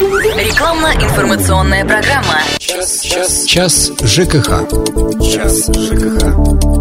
Рекламно-информационная программа. Час, час, час ЖКХ. Час ЖКХ.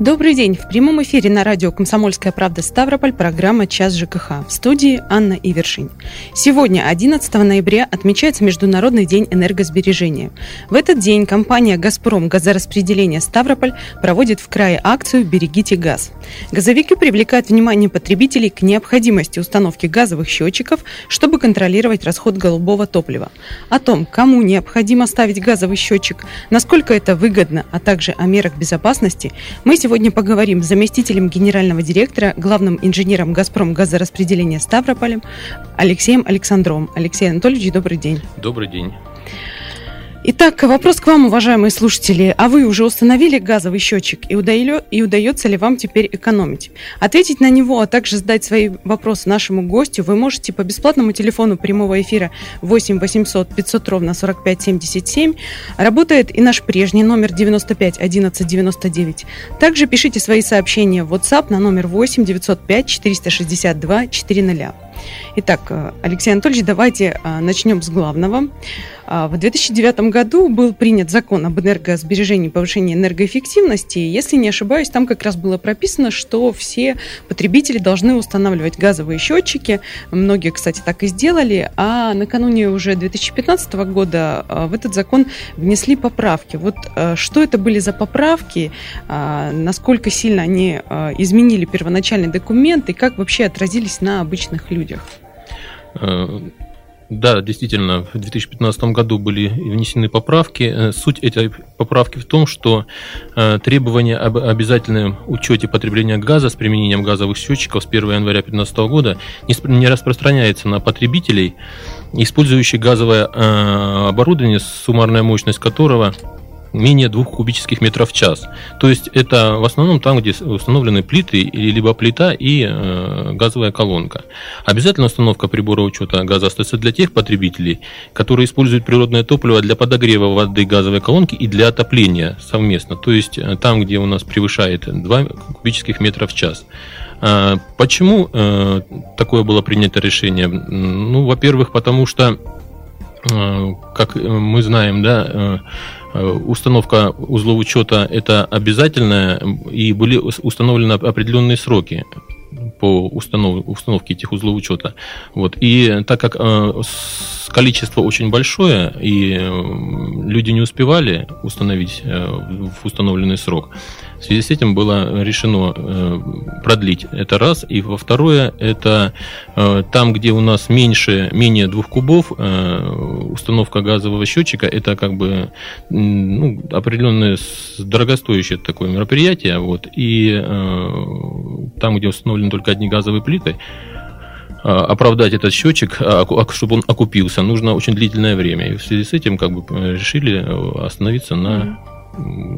Добрый день. В прямом эфире на радио «Комсомольская правда» Ставрополь программа «Час ЖКХ». В студии Анна Ивершин. Сегодня, 11 ноября, отмечается Международный день энергосбережения. В этот день компания «Газпром» газораспределение Ставрополь проводит в крае акцию «Берегите газ». Газовики привлекают внимание потребителей к необходимости установки газовых счетчиков, чтобы контролировать расход голубого топлива. О том, кому необходимо ставить газовый счетчик, насколько это выгодно, а также о мерах безопасности, мы сегодня Сегодня поговорим с заместителем генерального директора, главным инженером «Газпром» газораспределения Ставрополем Алексеем Александровым. Алексей Анатольевич, добрый день. Добрый день. Итак, вопрос к вам, уважаемые слушатели. А вы уже установили газовый счетчик и, удаю, и удается ли вам теперь экономить? Ответить на него, а также задать свои вопросы нашему гостю вы можете по бесплатному телефону прямого эфира 8 800 500 ровно 45 77. Работает и наш прежний номер 95 11 99. Также пишите свои сообщения в WhatsApp на номер 8 905 462 400. Итак, э, Алексей Анатольевич, давайте э, начнем с главного. А, в 2009 году был принят закон об энергосбережении и повышении энергоэффективности. Если не ошибаюсь, там как раз было прописано, что все потребители должны устанавливать газовые счетчики. Многие, кстати, так и сделали. А накануне уже 2015 года а, в этот закон внесли поправки. Вот а, что это были за поправки, насколько сильно они изменили первоначальный документ и как вообще отразились на обычных людях? Да, действительно, в 2015 году были внесены поправки. Э, суть этой поправки в том, что э, требования об обязательном учете потребления газа с применением газовых счетчиков с 1 января 2015 года не распространяется на потребителей, использующих газовое э, оборудование, суммарная мощность которого менее 2 кубических метров в час. То есть это в основном там, где установлены плиты, либо плита и э, газовая колонка. Обязательно установка прибора учета газа остается для тех потребителей, которые используют природное топливо для подогрева воды газовой колонки и для отопления совместно. То есть э, там, где у нас превышает 2 кубических метра в час. А почему э, такое было принято решение? Ну, во-первых, потому что, э, как мы знаем, да, установка узлов учета это обязательная, и были установлены определенные сроки по установ, установке этих узлов учета. Вот. И так как э, количество очень большое, и э, люди не успевали установить э, в установленный срок, в связи с этим было решено э, продлить это раз. И во второе, это э, там, где у нас меньше, менее двух кубов, э, установка газового счетчика, это как бы ну, определенное дорогостоящее такое мероприятие. Вот, и там, где установлены только одни газовые плиты, оправдать этот счетчик, а, чтобы он окупился, нужно очень длительное время. И в связи с этим как бы решили остановиться на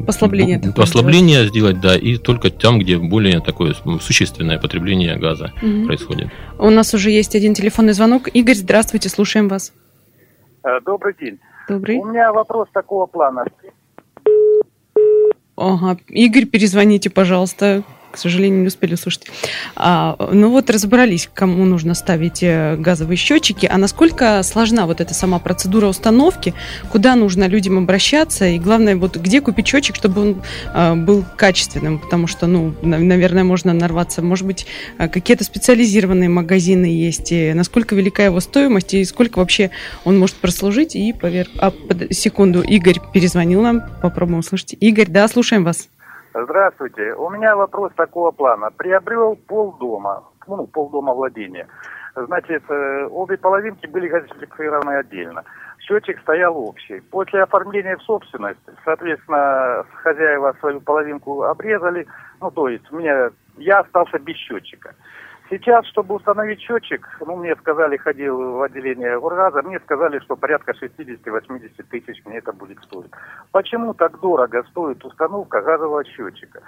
Послабление. Такое послабление сделать, да, и только там, где более такое существенное потребление газа угу. происходит. У нас уже есть один телефонный звонок. Игорь, здравствуйте, слушаем вас. Э, добрый день. Добрый. У меня вопрос такого плана. Ага, Игорь, перезвоните, пожалуйста к сожалению, не успели услышать. А, ну вот разобрались, кому нужно ставить э, газовые счетчики, а насколько сложна вот эта сама процедура установки, куда нужно людям обращаться, и главное, вот где купить счетчик, чтобы он а, был качественным, потому что, ну, наверное, можно нарваться, может быть, а, какие-то специализированные магазины есть, и насколько велика его стоимость, и сколько вообще он может прослужить, и поверх... А, под... секунду, Игорь перезвонил нам, попробуем услышать. Игорь, да, слушаем вас. Здравствуйте. У меня вопрос такого плана. Приобрел полдома, ну, полдома владения. Значит, э, обе половинки были газифицированы отдельно. Счетчик стоял общий. После оформления в собственность, соответственно, хозяева свою половинку обрезали. Ну, то есть, мне, я остался без счетчика. Сейчас, чтобы установить счетчик, ну, мне сказали, ходил в отделение Ургаза, мне сказали, что порядка 60-80 тысяч мне это будет стоить. Почему так дорого стоит установка газового счетчика?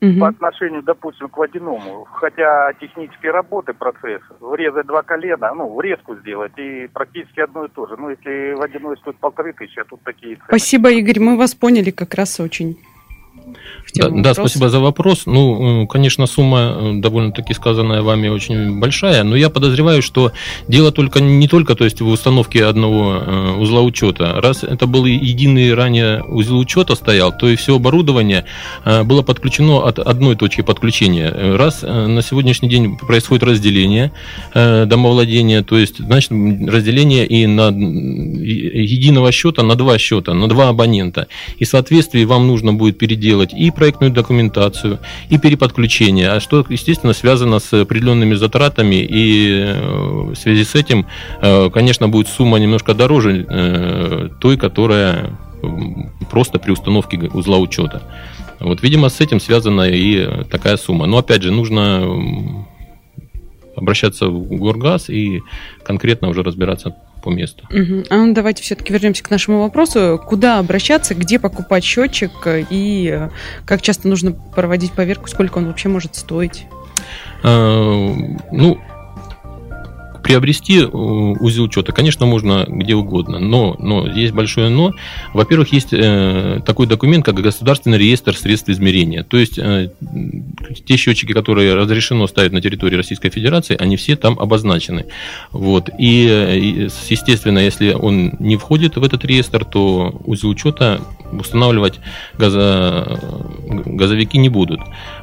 Угу. По отношению, допустим, к водяному. Хотя технические работы, процесс, врезать два колена, ну, врезку сделать, и практически одно и то же. Ну, если водяной стоит полторы тысячи, а тут такие цены. Спасибо, Игорь, мы вас поняли как раз очень. Да, да, спасибо за вопрос. Ну, конечно, сумма довольно-таки сказанная вами очень большая, но я подозреваю, что дело только не только, то есть в установке одного узла учета. Раз это был единый ранее узел учета стоял, то и все оборудование было подключено от одной точки подключения. Раз на сегодняшний день происходит разделение домовладения, то есть, значит, разделение и на единого счета на два счета, на два абонента. И в соответствии вам нужно будет переделать и проектную документацию, и переподключение, а что, естественно, связано с определенными затратами, и э, в связи с этим, э, конечно, будет сумма немножко дороже э, той, которая просто при установке узла учета. Вот, видимо, с этим связана и такая сумма. Но опять же, нужно обращаться в Горгаз и конкретно уже разбираться по месту. Угу. А ну, давайте все-таки вернемся к нашему вопросу. Куда обращаться, где покупать счетчик и как часто нужно проводить поверку, сколько он вообще может стоить? А, ну, Приобрести э, узел учета, конечно, можно где угодно, но, но есть большое но. Во-первых, есть э, такой документ, как государственный реестр средств измерения. То есть э, те счетчики, которые разрешено ставить на территории Российской Федерации, они все там обозначены. Вот. И, естественно, если он не входит в этот реестр, то узел учета устанавливать газо, газовики не будут.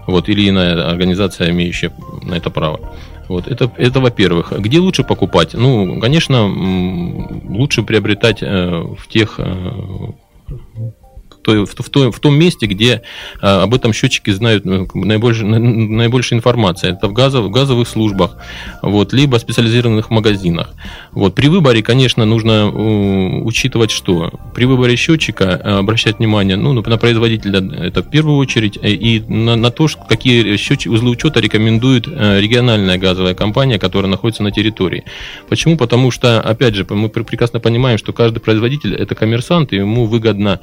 Вот, или иная организация, имеющая на это право. Вот, это, это во-первых. Где лучше покупать? Ну, конечно, лучше приобретать э, в тех э, той, в, том, в том месте, где а, об этом счетчики знают ну, наибольше, наибольшая информация. Это в, газов, в газовых службах, вот, либо в специализированных магазинах. Вот, при выборе, конечно, нужно учитывать, что при выборе счетчика uh, обращать внимание ну, на производителя, это в первую очередь, э, и на, на то, какие счетчики, узлы учета рекомендует региональная газовая компания, которая находится на территории. Почему? Потому что, опять же, мы прекрасно понимаем, что каждый производитель это коммерсант, и ему выгодно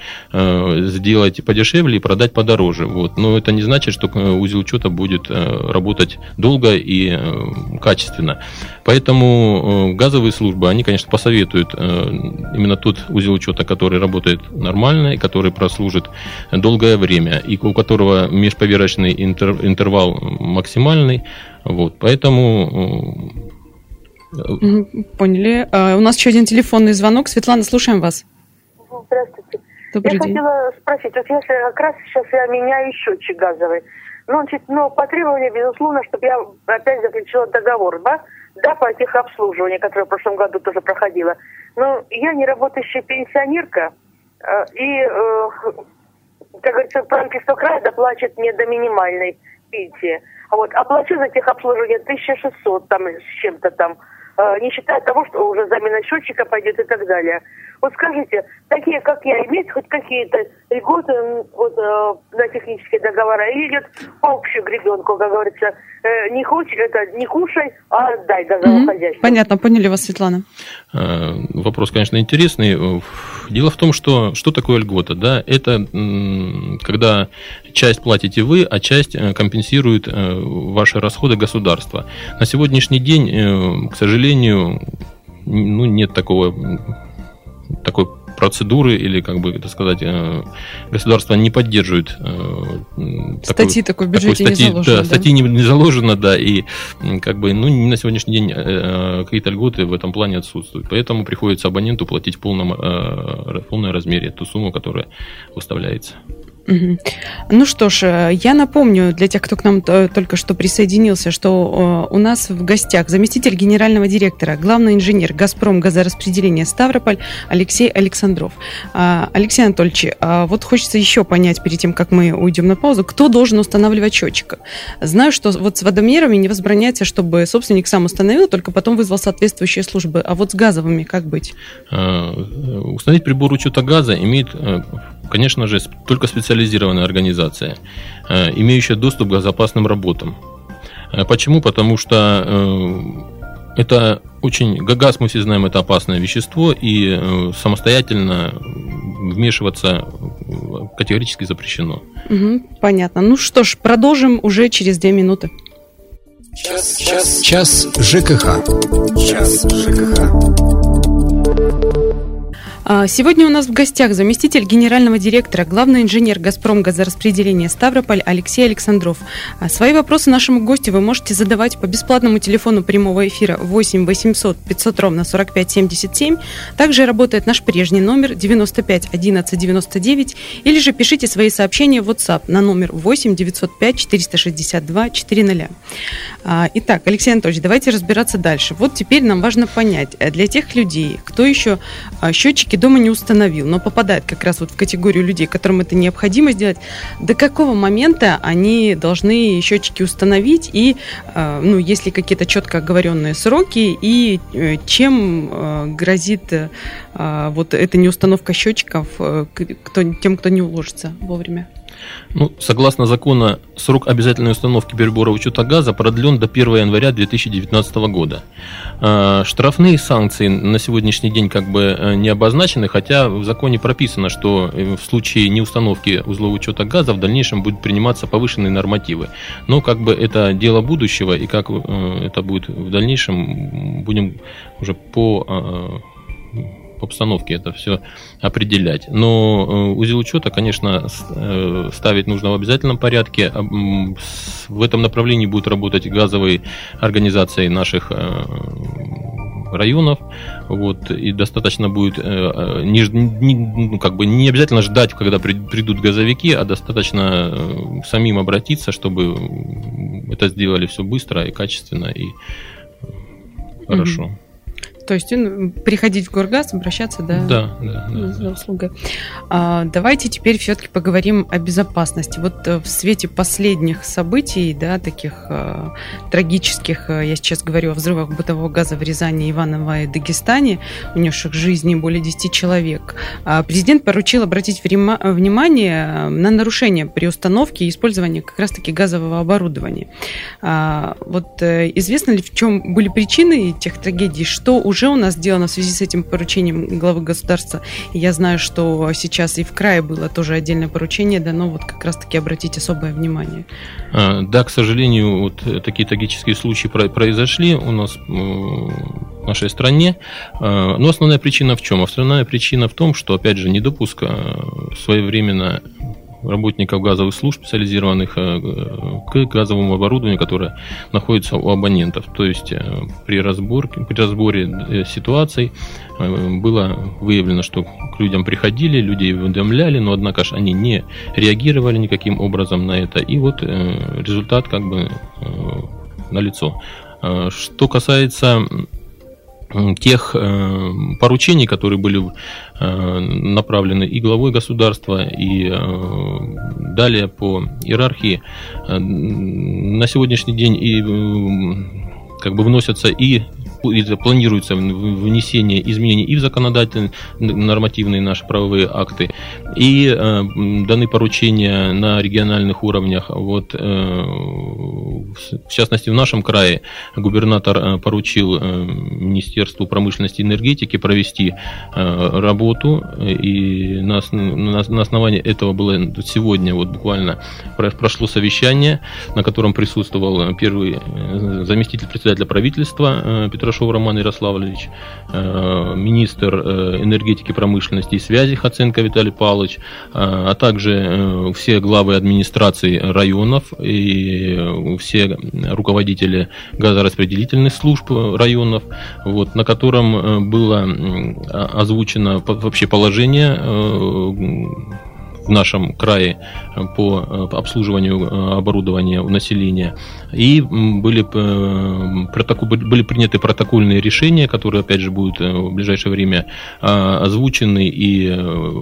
сделать подешевле и продать подороже. Вот. Но это не значит, что э, узел учета будет э, работать долго и э, качественно. Поэтому газовые службы, они, конечно, посоветуют именно тот узел учета, который работает нормально и который прослужит долгое время, и у которого межповерочный интервал максимальный. Вот. Поэтому Поняли. А, у нас еще один телефонный звонок. Светлана, слушаем вас. Здравствуйте. Добрый я день. хотела спросить, вот если как раз сейчас я меняю счетчик газовый, ну, значит, ну, по требованию, безусловно, чтобы я опять заключила договор, да, да, по техобслуживанию, которое в прошлом году тоже проходила. Но я не работающая пенсионерка, э, и, э, как говорится, правительство края доплачивает мне до минимальной пенсии. А вот оплачу за техобслуживание 1600 там с чем-то там, не считая того, что уже замена счетчика пойдет и так далее. Вот скажите, такие, как я, имеют хоть какие-то льготы вот, э, на технические договора или идет общему гребенку, как говорится, э, не хочешь, это не кушай, а дай газовому mm-hmm. Понятно, поняли вас, Светлана. Э, вопрос, конечно, интересный. Дело в том, что что такое льгота? Да? Это когда часть платите вы, а часть э, компенсирует э, ваши расходы государства. На сегодняшний день, э, к сожалению, ну, нет такого такой процедуры или, как бы это сказать, э, государство не поддерживает э, статьи такой, такой в бюджете такой статьи, не заложено. Да, да, статьи не, не заложено, да, и как бы, ну, на сегодняшний день э, какие-то льготы в этом плане отсутствуют. Поэтому приходится абоненту платить в полном, в полном размере ту сумму, которая выставляется. Ну что ж, э, я напомню для тех, кто к нам э, только что присоединился, что э, у нас в гостях заместитель генерального директора, главный инженер «Газпром» газораспределения Ставрополь Алексей Александров. А, Алексей Анатольевич, а вот хочется еще понять перед тем, как мы уйдем на паузу, кто должен устанавливать счетчик? Знаю, что вот с водомерами не возбраняется, чтобы собственник сам установил, только потом вызвал соответствующие службы. А вот с газовыми как быть? А, установить прибор учета газа имеет конечно же, только специализированная организация, э, имеющая доступ к безопасным работам. Э, почему? Потому что э, это очень... Газ, мы все знаем, это опасное вещество, и самостоятельно вмешиваться категорически запрещено. Угу, понятно. Ну что ж, продолжим уже через две минуты. Час, час, час ЖКХ. Час ЖКХ. А, сегодня у нас в гостях заместитель генерального директора, главный инженер «Газпром» газораспределения Ставрополь Алексей Александров. А, свои вопросы нашему гостю вы можете задавать по бесплатному телефону прямого эфира 8 800 500 ровно 45 77. Также работает наш прежний номер 95 11 99 или же пишите свои сообщения в WhatsApp на номер 8 905 462 400. Итак, Алексей Анатольевич, давайте разбираться дальше. Вот теперь нам важно понять, э, для тех людей, кто еще а, счетчики все дома не установил, но попадает как раз вот в категорию людей, которым это необходимо сделать, до какого момента они должны счетчики установить и, э, ну, есть ли какие-то четко оговоренные сроки и э, чем э, грозит вот эта неустановка счетчиков тем, кто не уложится вовремя? Ну, согласно закону, срок обязательной установки прибора учета газа продлен до 1 января 2019 года. А, штрафные санкции на сегодняшний день как бы э, не обозначены, хотя в законе прописано, что э, в случае неустановки узлов учета газа в дальнейшем будут приниматься повышенные нормативы. Но как бы это дело будущего, и как э, это будет в дальнейшем, будем уже по обстановке это все определять. Но э, узел учета, конечно, э, ставить нужно в обязательном порядке. В этом направлении будут работать газовые организации наших э, районов, вот, и достаточно будет не, не, ну, как бы не обязательно ждать, когда придут газовики, а достаточно самим обратиться, чтобы это сделали все быстро и качественно и хорошо. Mm-hmm. То есть приходить в Горгаз, обращаться да, да, да, да, за услугой. А, давайте теперь все-таки поговорим о безопасности. Вот э, в свете последних событий, да, таких а, трагических, э, я сейчас говорю о взрывах бытового газа в Рязани, Иваново и Дагестане, унесших жизни более 10 человек, а, президент поручил обратить внимание на нарушения при установке и использовании как раз-таки газового оборудования. А, вот известно ли, в чем были причины тех трагедий, что уже уже у нас сделано в связи с этим поручением главы государства. я знаю, что сейчас и в крае было тоже отдельное поручение дано вот как раз-таки обратить особое внимание. А, да, к сожалению, вот такие трагические случаи произошли у нас в нашей стране. А, но основная причина в чем? Основная причина в том, что, опять же, недопуск своевременно работников газовых служб специализированных э, к газовому оборудованию, которое находится у абонентов. То есть э, при, разборке, при разборе э, ситуаций было выявлено, что к людям приходили, людей уведомляли, но однако же они не реагировали никаким образом на это. И вот результат как бы налицо. Что касается тех э, поручений, которые были э, направлены и главой государства, и э, далее по иерархии, на сегодняшний день и как бы вносятся и планируется внесение изменений и в законодательные нормативные наши правовые акты, и э, даны поручения на региональных уровнях. Вот, э, в частности, в нашем крае губернатор э, поручил э, Министерству промышленности и энергетики провести э, работу, и на, на, на основании этого было сегодня вот буквально прошло совещание, на котором присутствовал первый э, заместитель председателя правительства э, Петрашов Роман Ярославович, э, министр э, энергетики, промышленности и связи Хаценко Виталий Павлович, э, а также все главы администраций районов и все руководители газораспределительных служб районов, вот, на котором было озвучено вообще положение в нашем крае по обслуживанию оборудования у населения. И были, э, были приняты протокольные решения, которые, опять же, будут э, в ближайшее время а, озвучены и э,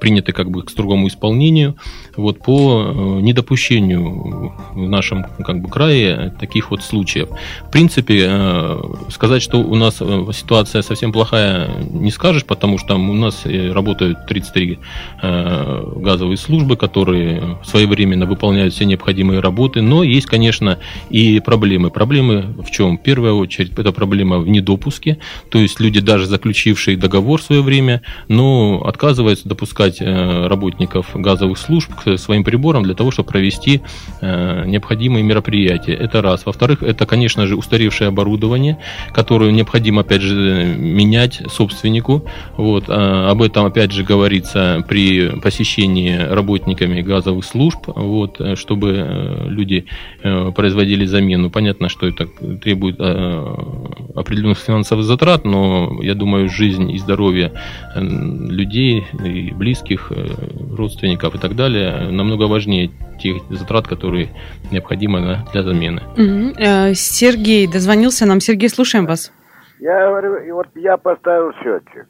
приняты как бы к строгому исполнению вот, по недопущению в нашем как бы, крае таких вот случаев. В принципе, сказать, что у нас ситуация совсем плохая, не скажешь, потому что у нас работают 33 газовые службы, которые своевременно выполняют все необходимые работы, но есть конечно, и проблемы. Проблемы в чем? В первую очередь, это проблема в недопуске, то есть люди, даже заключившие договор в свое время, но отказываются допускать допускать работников газовых служб к своим приборам для того, чтобы провести необходимые мероприятия. Это раз. Во-вторых, это, конечно же, устаревшее оборудование, которое необходимо, опять же, менять собственнику. Вот. А об этом, опять же, говорится при посещении работниками газовых служб, вот, чтобы люди производили замену. Понятно, что это требует определенных финансовых затрат, но я думаю, жизнь и здоровье э, людей и близких, э, родственников и так далее намного важнее тех затрат, которые необходимы для замены. Угу. Сергей дозвонился нам. Сергей, слушаем вас. Я говорю, вот я поставил счетчик.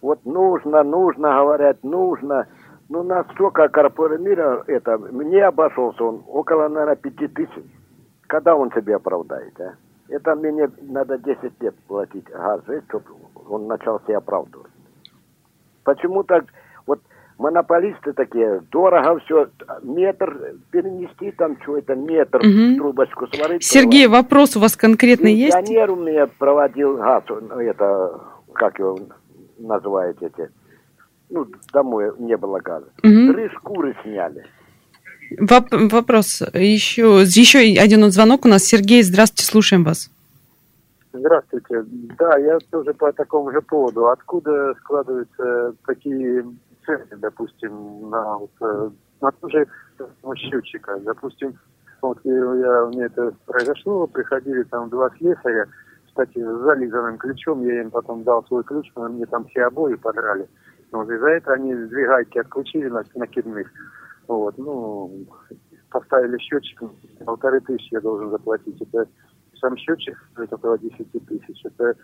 Вот нужно, нужно, говорят, нужно. Ну, насколько корпоративно это, мне обошелся он около, наверное, пяти тысяч. Когда он себе оправдает, а? Это мне надо 10 лет платить газ, чтобы он начал себя оправдывать. Почему так, монополисты такие, дорого все, метр перенести там что это, метр угу. трубочку сварить. Сергей, вот. вопрос у вас конкретно есть? Пионер у меня проводил газ, ну, это, как его называете эти, ну, домой не было газа. Угу. Три шкуры сняли. Воп- вопрос. Еще, еще один звонок у нас. Сергей, здравствуйте, слушаем вас. Здравствуйте. Да, я тоже по такому же поводу. Откуда складываются такие цены, допустим, на, вот, э, на ту же счетчика? Допустим, вот я, у меня это произошло, приходили там два слесаря, кстати, с зализанным ключом, я им потом дал свой ключ, но мне там все обои подрали. Вот из-за этого они две гайки отключили на накидных. Вот, ну, поставили счетчик, полторы тысячи я должен заплатить. Это сам счетчик стоит около 10 тысяч. Это,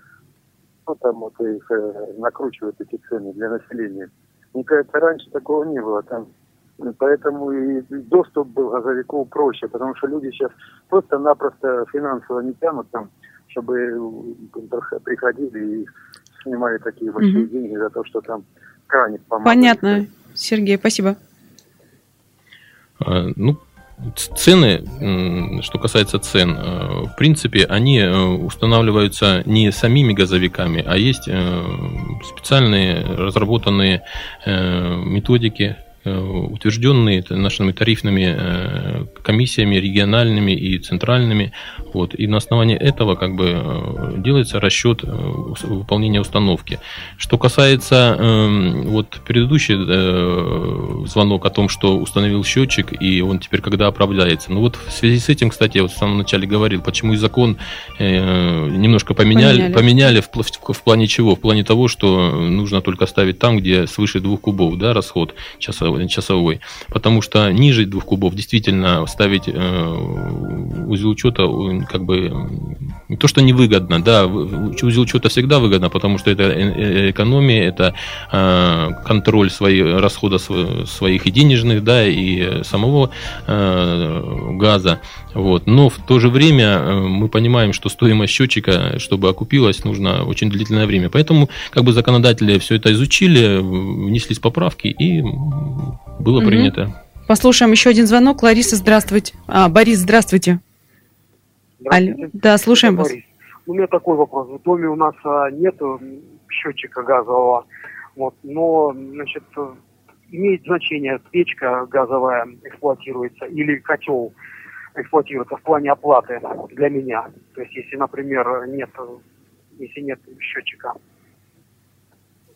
ну, там вот их э, накручивают эти цены для населения. Мне кажется, раньше такого не было. Там Поэтому и доступ был газовиков проще, потому что люди сейчас просто-напросто финансово не тянут там, чтобы приходили и снимали такие большие mm-hmm. деньги за то, что там краник помогает. Понятно. Сергей, спасибо. А, ну, цены, что касается цен, э, в принципе, они э, устанавливаются не самими газовиками, а есть э, специальные разработанные методики утвержденные нашими тарифными э, комиссиями региональными и центральными. Вот. И на основании этого как бы э, делается расчет выполнения установки. Что касается эм, вот предыдущий звонок о том, что установил счетчик и он теперь когда оправдается. Ну вот в связи с этим, кстати, я вот в самом начале говорил, почему и закон немножко поменяли, поменяли, поменяли в, в, плане чего? В плане того, что нужно только ставить там, где свыше двух кубов, да, расход часовой часовой, потому что ниже двух кубов действительно ставить э, узел учета как бы то, что невыгодно, да, узел учета всегда выгодно, потому что это э, экономия, это э, контроль своих расходов своих и денежных, да, и самого газа, вот. Но в то же время мы понимаем, что стоимость счетчика, чтобы окупилась, нужно очень длительное время. Поэтому как бы законодатели все это изучили, внеслись поправки и было угу. принято. Послушаем еще один звонок. Лариса, здравствуйте. А, Борис, здравствуйте. здравствуйте. Алло. Да, слушаем вас. Борис. У меня такой вопрос. В доме у нас а, нет счетчика газового, вот, но, значит, имеет значение, печка газовая эксплуатируется или котел эксплуатируется в плане оплаты для меня. То есть, если, например, нет, если нет счетчика.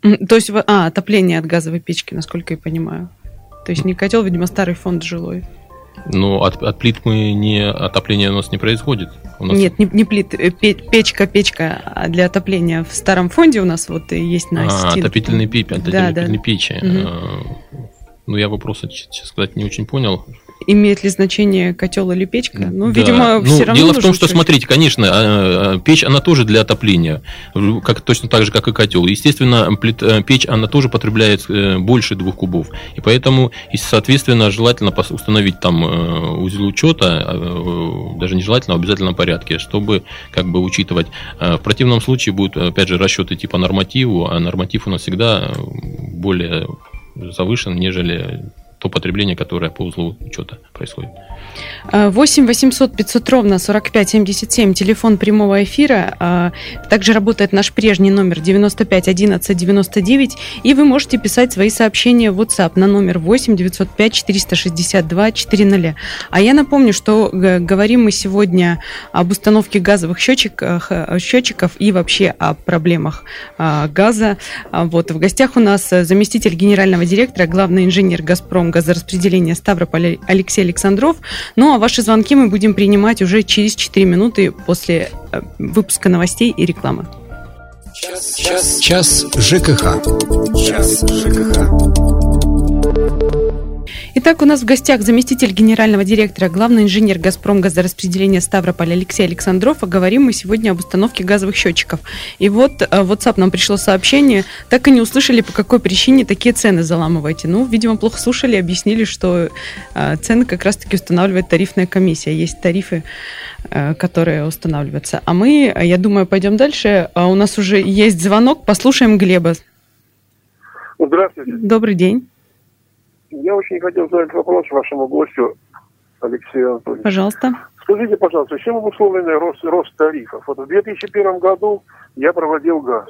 То есть, а, отопление от газовой печки, насколько я понимаю. То есть не котел, видимо, старый фонд жилой. Но от, от плит мы не отопление у нас не происходит. У нас... Нет, не, не плит, э, печка, печка а для отопления в старом фонде у нас вот есть на а, стенке. Отопительные, печи, отопительные да, да. печи. Угу. Ну, я вопроса, честно сказать, не очень понял имеет ли значение котел или печка. Ну, да. видимо, ну, все равно. Дело в том, что, смотрите, конечно, а, а, печь, она тоже для отопления, как, точно так же, как и котел. Естественно, э, печь, она тоже потребляет э, больше двух кубов. И поэтому, и, соответственно, желательно установить там э, узел учета, даже не желательно, а в обязательном порядке, чтобы как бы учитывать. В противном случае будут, опять же, расчеты типа нормативу, а норматив у нас всегда более завышен, нежели то потребление, которое по узлу учета происходит. 8 800 500 ровно 45 77, телефон прямого эфира. А, также работает наш прежний номер 95 11 99. И вы можете писать свои сообщения в WhatsApp на номер 8 905 462 400. А я напомню, что говорим мы сегодня об установке газовых счетчиков, э, счетчиков и вообще о проблемах газа. А, вот в гостях у нас заместитель генерального директора, главный инженер «Газпром» газораспределения Ставрополь Алексей Александров. Ну а ваши звонки мы будем принимать уже через 4 минуты после э, выпуска новостей и рекламы. Час, час, час ЖКХ. Час ЖКХ. Итак, у нас в гостях заместитель генерального директора, главный инженер «Газпром» газораспределения Ставрополь Алексей Александров. А говорим мы сегодня об установке газовых счетчиков. И вот э, в WhatsApp нам пришло сообщение, так и не услышали, по какой причине такие цены заламываете. Ну, видимо, плохо слушали, объяснили, что э, цены как раз-таки устанавливает тарифная комиссия. Есть тарифы, э, которые устанавливаются. А мы, я думаю, пойдем дальше. А у нас уже есть звонок, послушаем Глеба. Здравствуйте. Добрый день. Я очень хотел задать вопрос вашему гостю, Алексею Анатольевичу. Пожалуйста. Скажите, пожалуйста, чем обусловлен рост, рост тарифов? Вот в 2001 году я проводил газ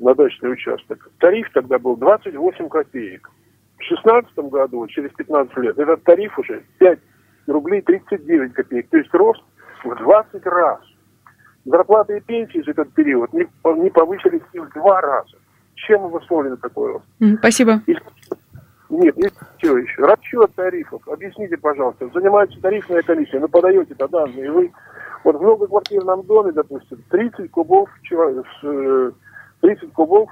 на дачный участок. Тариф тогда был 28 копеек. В 2016 году, через 15 лет, этот тариф уже 5 рублей 39 копеек. То есть рост в 20 раз. Зарплаты и пенсии за этот период не, не повысились в два раза. Чем обусловлен такой рост? Спасибо. И нет, есть что еще. Расчет тарифов. Объясните, пожалуйста. Занимается тарифная комиссия. Вы подаете то данные. Вы вот в многоквартирном доме, допустим, 30 кубов, 30 э, кубов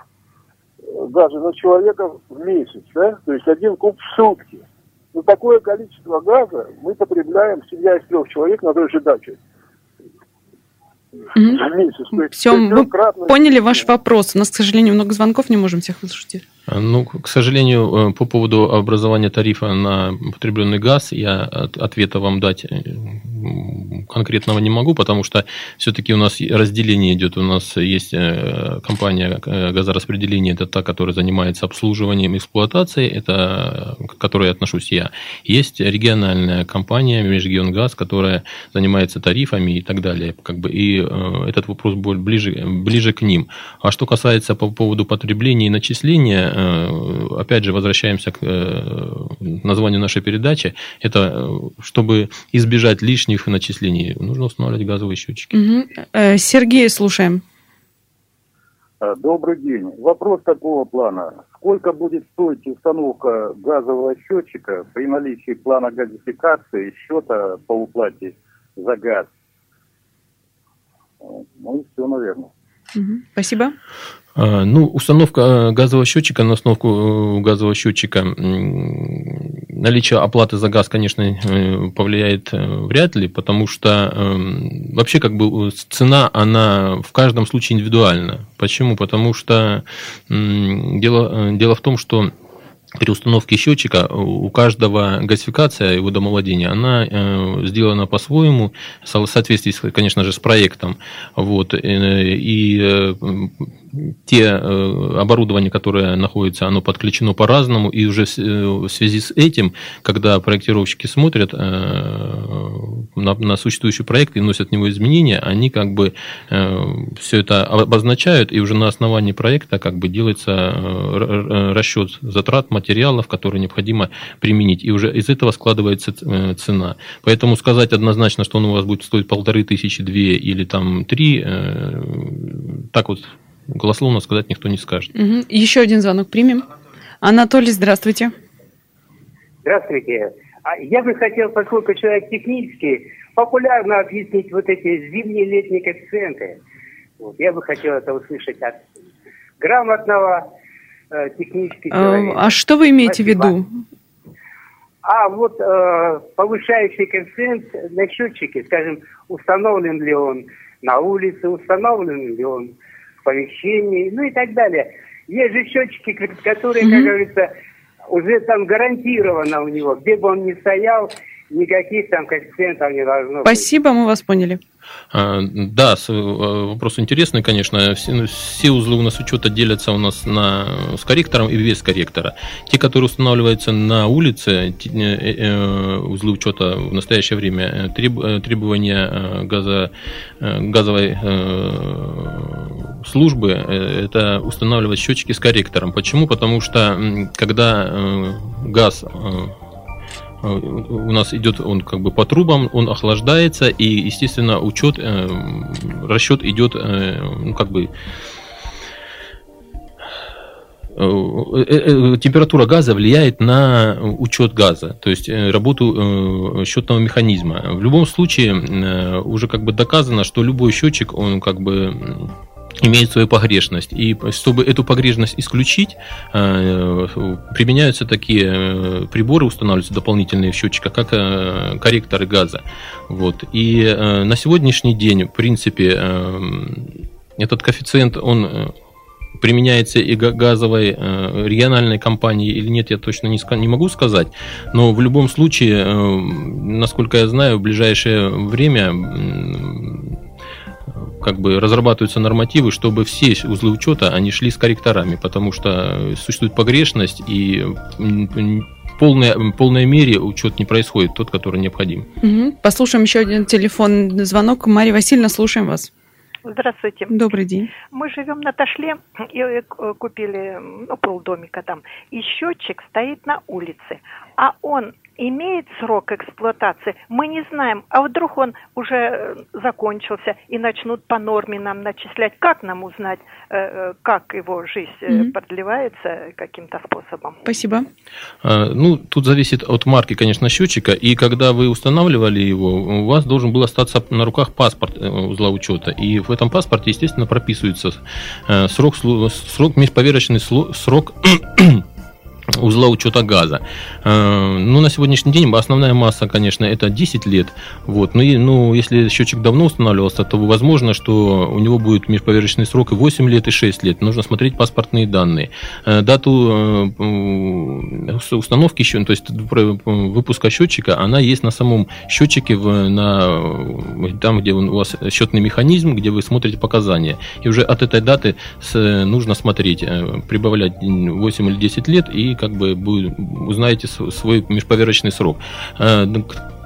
э, газа на человека в месяц, да? То есть один куб в сутки. Но такое количество газа мы потребляем, семья из трех человек на той же даче. Mm-hmm. Все, мы поняли ваш вопрос. У нас, к сожалению, много звонков, не можем всех выслушать. А, ну, к сожалению, э, по поводу образования тарифа на потребленный газ я ответа вам дать э, конкретного не могу, потому что все-таки у нас разделение идет. У нас есть э, компания газораспределения, это та, которая занимается обслуживанием эксплуатацией, это к которой отношусь я. Есть региональная компания Межрегионгаз, которая занимается тарифами и так далее. Как бы, и этот вопрос будет ближе, ближе к ним. А что касается по поводу потребления и начисления, Э, опять же, возвращаемся к э, названию нашей передачи, это э, чтобы избежать лишних начислений, нужно устанавливать газовые счетчики. Угу. Сергей, слушаем. Добрый день. Вопрос такого плана. Сколько будет стоить установка газового счетчика при наличии плана газификации счета по уплате за газ? Ну и все, наверное. Угу. Спасибо. А, ну, установка э, газового счетчика на установку э, газового счетчика, наличие оплаты за газ, конечно, э, повлияет вряд ли, потому что эм, вообще как бы цена, она в каждом случае индивидуальна. Почему? Потому что дело, дело в том, что при установке счетчика у каждого газификация и водомолодения, она э, сделана по-своему, в соответствии, конечно же, с проектом. Вот, и э, те э, оборудование, которое находится, оно подключено по-разному, и уже в связи с этим, когда проектировщики смотрят на, на существующий проект и вносят в него изменения, они как бы все это обозначают, и уже на основании проекта как бы делается расчет затрат, материалов, которые необходимо применить. И уже из этого складывается э, цена. Поэтому сказать однозначно, что он у вас будет стоить полторы тысячи, две или там три, э, так вот голословно сказать никто не скажет. Угу. Еще один звонок примем. Анатолий, здравствуйте. Здравствуйте. А я бы хотел, поскольку человек технический, популярно объяснить вот эти зимние летние коэффициенты. Вот, я бы хотел это услышать от грамотного э, технический а, человек. А что вы имеете Спасибо. в виду? А вот э, повышающий коэффициент на счетчике, скажем, установлен ли он на улице, установлен ли он в помещении, ну и так далее. Есть же счетчики, которые, как говорится, уже там гарантировано у него, где бы он ни стоял, никаких там коэффициентов не должно Спасибо, быть. мы вас поняли. А, да, э, вопрос интересный, конечно. Все, все узлы у нас учета делятся у нас на, с корректором и без корректора. Те, которые устанавливаются на улице, э, э, узлы учета в настоящее время, требования газа, газовой службы, это устанавливать счетчики с корректором. Почему? Потому что когда газ у нас идет он как бы по трубам, он охлаждается, и, естественно, учет, э, расчет идет, э, ну, как бы э, температура газа влияет на учет газа, то есть работу счетного механизма. В любом случае уже как бы доказано, что любой счетчик, он как бы имеет свою погрешность. И чтобы эту погрешность исключить, э, применяются такие э, приборы, устанавливаются дополнительные в как э, корректоры газа. Вот. И на сегодняшний день, в принципе, этот коэффициент, он применяется и газовой региональной компании или нет, я точно не, не могу сказать. Но в любом случае, насколько я знаю, в ближайшее время как бы разрабатываются нормативы, чтобы все узлы учета, они шли с корректорами, потому что существует погрешность и полной, полной мере учет не происходит, тот, который необходим. Угу. Послушаем еще один телефонный звонок. Мария Васильевна, слушаем вас. Здравствуйте. Добрый день. Мы живем на Ташле и э, купили ну, полдомика там. И счетчик стоит на улице. А он имеет срок эксплуатации, мы не знаем. А вдруг он уже э, закончился и начнут по норме нам начислять? Как нам узнать, э, э, как его жизнь mm-hmm. продлевается каким-то способом? Спасибо. А, ну, тут зависит от марки, конечно, счетчика. И когда вы устанавливали его, у вас должен был остаться на руках паспорт узла учета. И в этом паспорте, естественно, прописывается срок, срок межповерочный срок узла учета газа. Э, ну, на сегодняшний день основная масса, конечно, это 10 лет. Вот. Ну, и, ну, если счетчик давно устанавливался, то возможно, что у него будет межповерочный срок и 8 лет, и 6 лет. Нужно смотреть паспортные данные. Э, дату э, установки, то есть выпуска счетчика, она есть на самом счетчике, в, на, там, где у вас счетный механизм, где вы смотрите показания. И уже от этой даты нужно смотреть, прибавлять 8 или 10 лет и как бы будет, узнаете свой межповерочный срок. Э,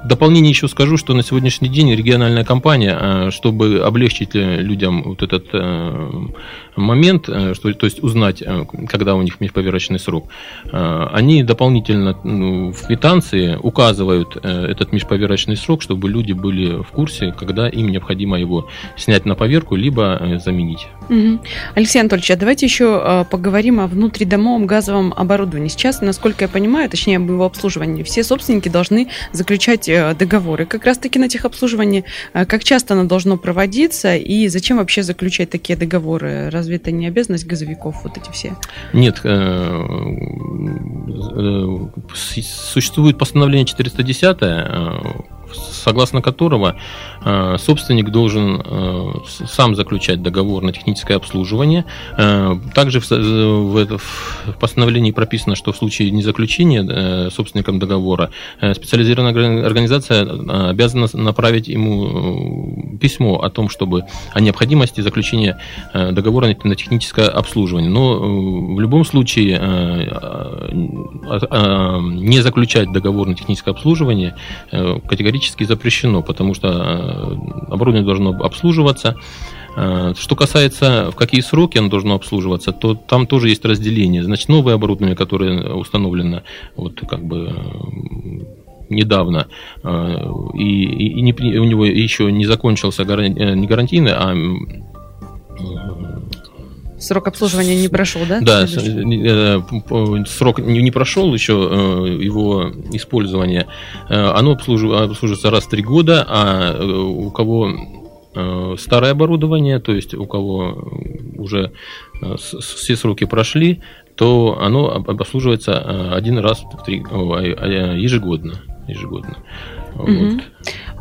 дополнение еще скажу, что на сегодняшний день региональная компания, э, чтобы облегчить э, людям вот этот момент, что, то есть узнать, когда у них межповерочный срок, они дополнительно ну, в квитанции указывают этот межповерочный срок, чтобы люди были в курсе, когда им необходимо его снять на поверку, либо заменить. Угу. Алексей Анатольевич, а давайте еще поговорим о внутридомовом газовом оборудовании. Сейчас, насколько я понимаю, точнее об его обслуживании, все собственники должны заключать э, договоры. Как раз-таки на техобслуживании, э, как часто оно должно проводиться и зачем вообще заключать такие договоры? Разве это не обязанность газовиков, вот эти все? Нет, э, существует постановление 410 согласно которого э, собственник должен э, сам заключать договор на техническое обслуживание. Э, также в постановлении прописано, что в случае незаключения собственником договора специализированная организация обязана направить ему письмо о том, чтобы о необходимости заключения договора на техническое обслуживание. Но в любом случае не заключать договор на техническое обслуживание категорически категорически запрещено, потому что э, оборудование должно обслуживаться. Э, что касается, в какие сроки оно должно обслуживаться, то там тоже есть разделение. Значит, новое оборудование, которое установлено вот как бы э, недавно, и, и, не, у него еще не закончился не гарантийный, а Срок обслуживания не прошел, да? Да, э, срок не прошел еще э, его использование. Э, оно обслуживается раз в три года, а у кого старое оборудование, то есть у кого уже все сроки прошли, то оно обслуживается один раз в три, ежегодно. ежегодно. Угу. Вот.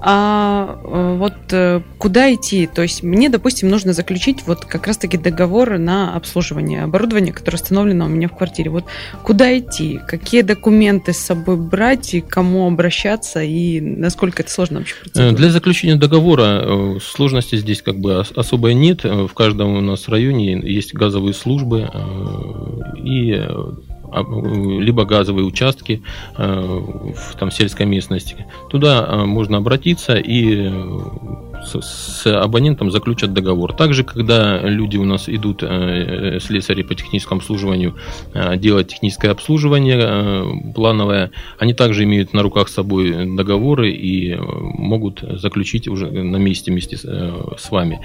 А э, вот э, куда идти? То есть мне, допустим, нужно заключить вот как раз-таки договор на обслуживание оборудования, которое установлено у меня в квартире. Вот куда идти? Какие документы с собой брать и кому обращаться и насколько это сложно вообще? Процедура? Для заключения договора сложности здесь как бы особой нет. В каждом у нас районе есть газовые службы и либо газовые участки э, в там, сельской местности. Туда э, можно обратиться и с абонентом заключат договор. Также, когда люди у нас идут, э, слесари по техническому обслуживанию, делать техническое обслуживание плановое, они также имеют на руках с собой договоры и могут заключить уже на месте вместе с вами.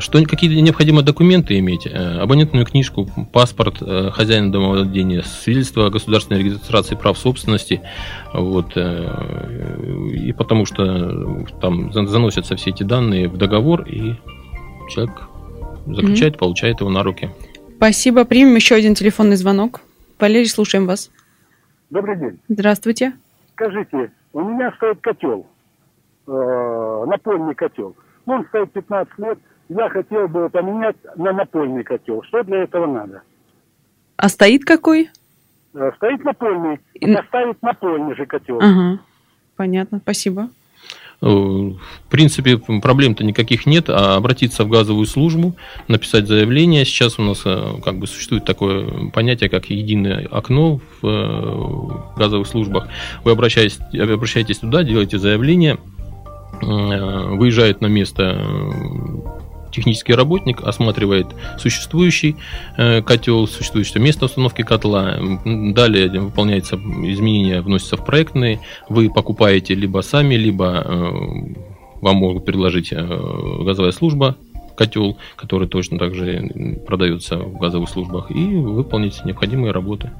Что, какие необходимые документы иметь? Абонентную книжку, паспорт хозяина домовладения, свидетельство о государственной регистрации прав собственности, вот, э, и потому что там заносятся все эти данные в договор, и человек заключает, mm-hmm. получает его на руки. Спасибо. Примем еще один телефонный звонок. Валерий, слушаем вас. Добрый день. Здравствуйте. Скажите, у меня стоит котел, э, напольный котел. Он стоит 15 лет. Я хотел бы поменять на напольный котел. Что для этого надо? А стоит какой? Э, стоит напольный, она ставит напольный же котел. Ага. Понятно, спасибо. Э, в принципе, проблем-то никаких нет, а обратиться в газовую службу, написать заявление. Сейчас у нас э, как бы существует такое понятие, как единое окно в газовых службах. Вы обращаетесь, обращаетесь туда, делаете заявление, выезжает на место технический работник осматривает существующий э, котел, существующее место установки котла. Далее выполняется изменения, вносятся в проектные. Вы покупаете либо сами, либо э, вам могут предложить э, газовая служба котел, который точно также продается в газовых службах, и выполнить необходимые работы.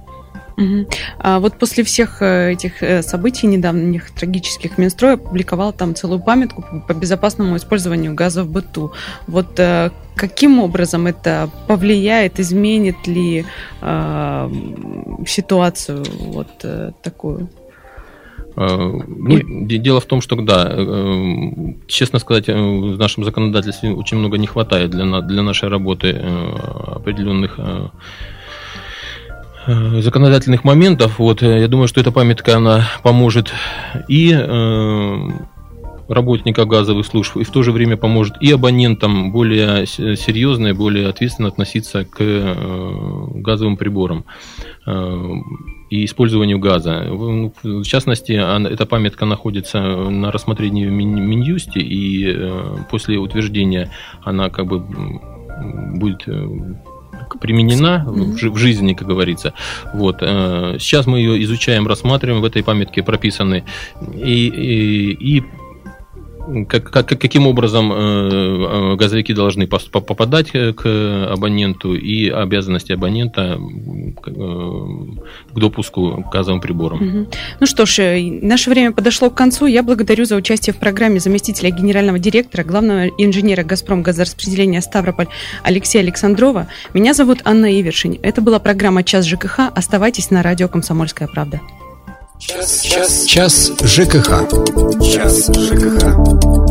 Угу. А вот после всех э, этих э, событий недавних трагических Минстрой опубликовал там целую памятку по безопасному использованию газа в быту. Вот э, каким образом это повлияет, изменит ли э, ситуацию вот э, такую? Ну, дело в том, что да, честно сказать, в нашем законодательстве очень много не хватает для, для нашей работы определенных законодательных моментов. Вот, э, я думаю, что эта памятка, она поможет и э, работника газовых служб, и в то же время поможет и абонентам более серьезно и более ответственно относиться к газовым приборам и использованию газа. Ну, в частности, эта памятка находится на рассмотрении в Минюсте, и после утверждения она как бы будет применена в, жизни, как говорится. Вот. Э, сейчас мы ее изучаем, рассматриваем, в этой памятке прописаны и, и, и как, как, каким образом э, э, газовики должны попадать к абоненту и обязанности абонента к, к допуску к газовым приборам. Угу. Ну что ж, наше время подошло к концу. Я благодарю за участие в программе заместителя генерального директора, главного инженера «Газпром» газораспределения Ставрополь Алексея Александрова. Меня зовут Анна Ивершин. Это была программа «Час ЖКХ». Оставайтесь на радио «Комсомольская правда». Час, час, час ЖКХ. Час ЖКХ.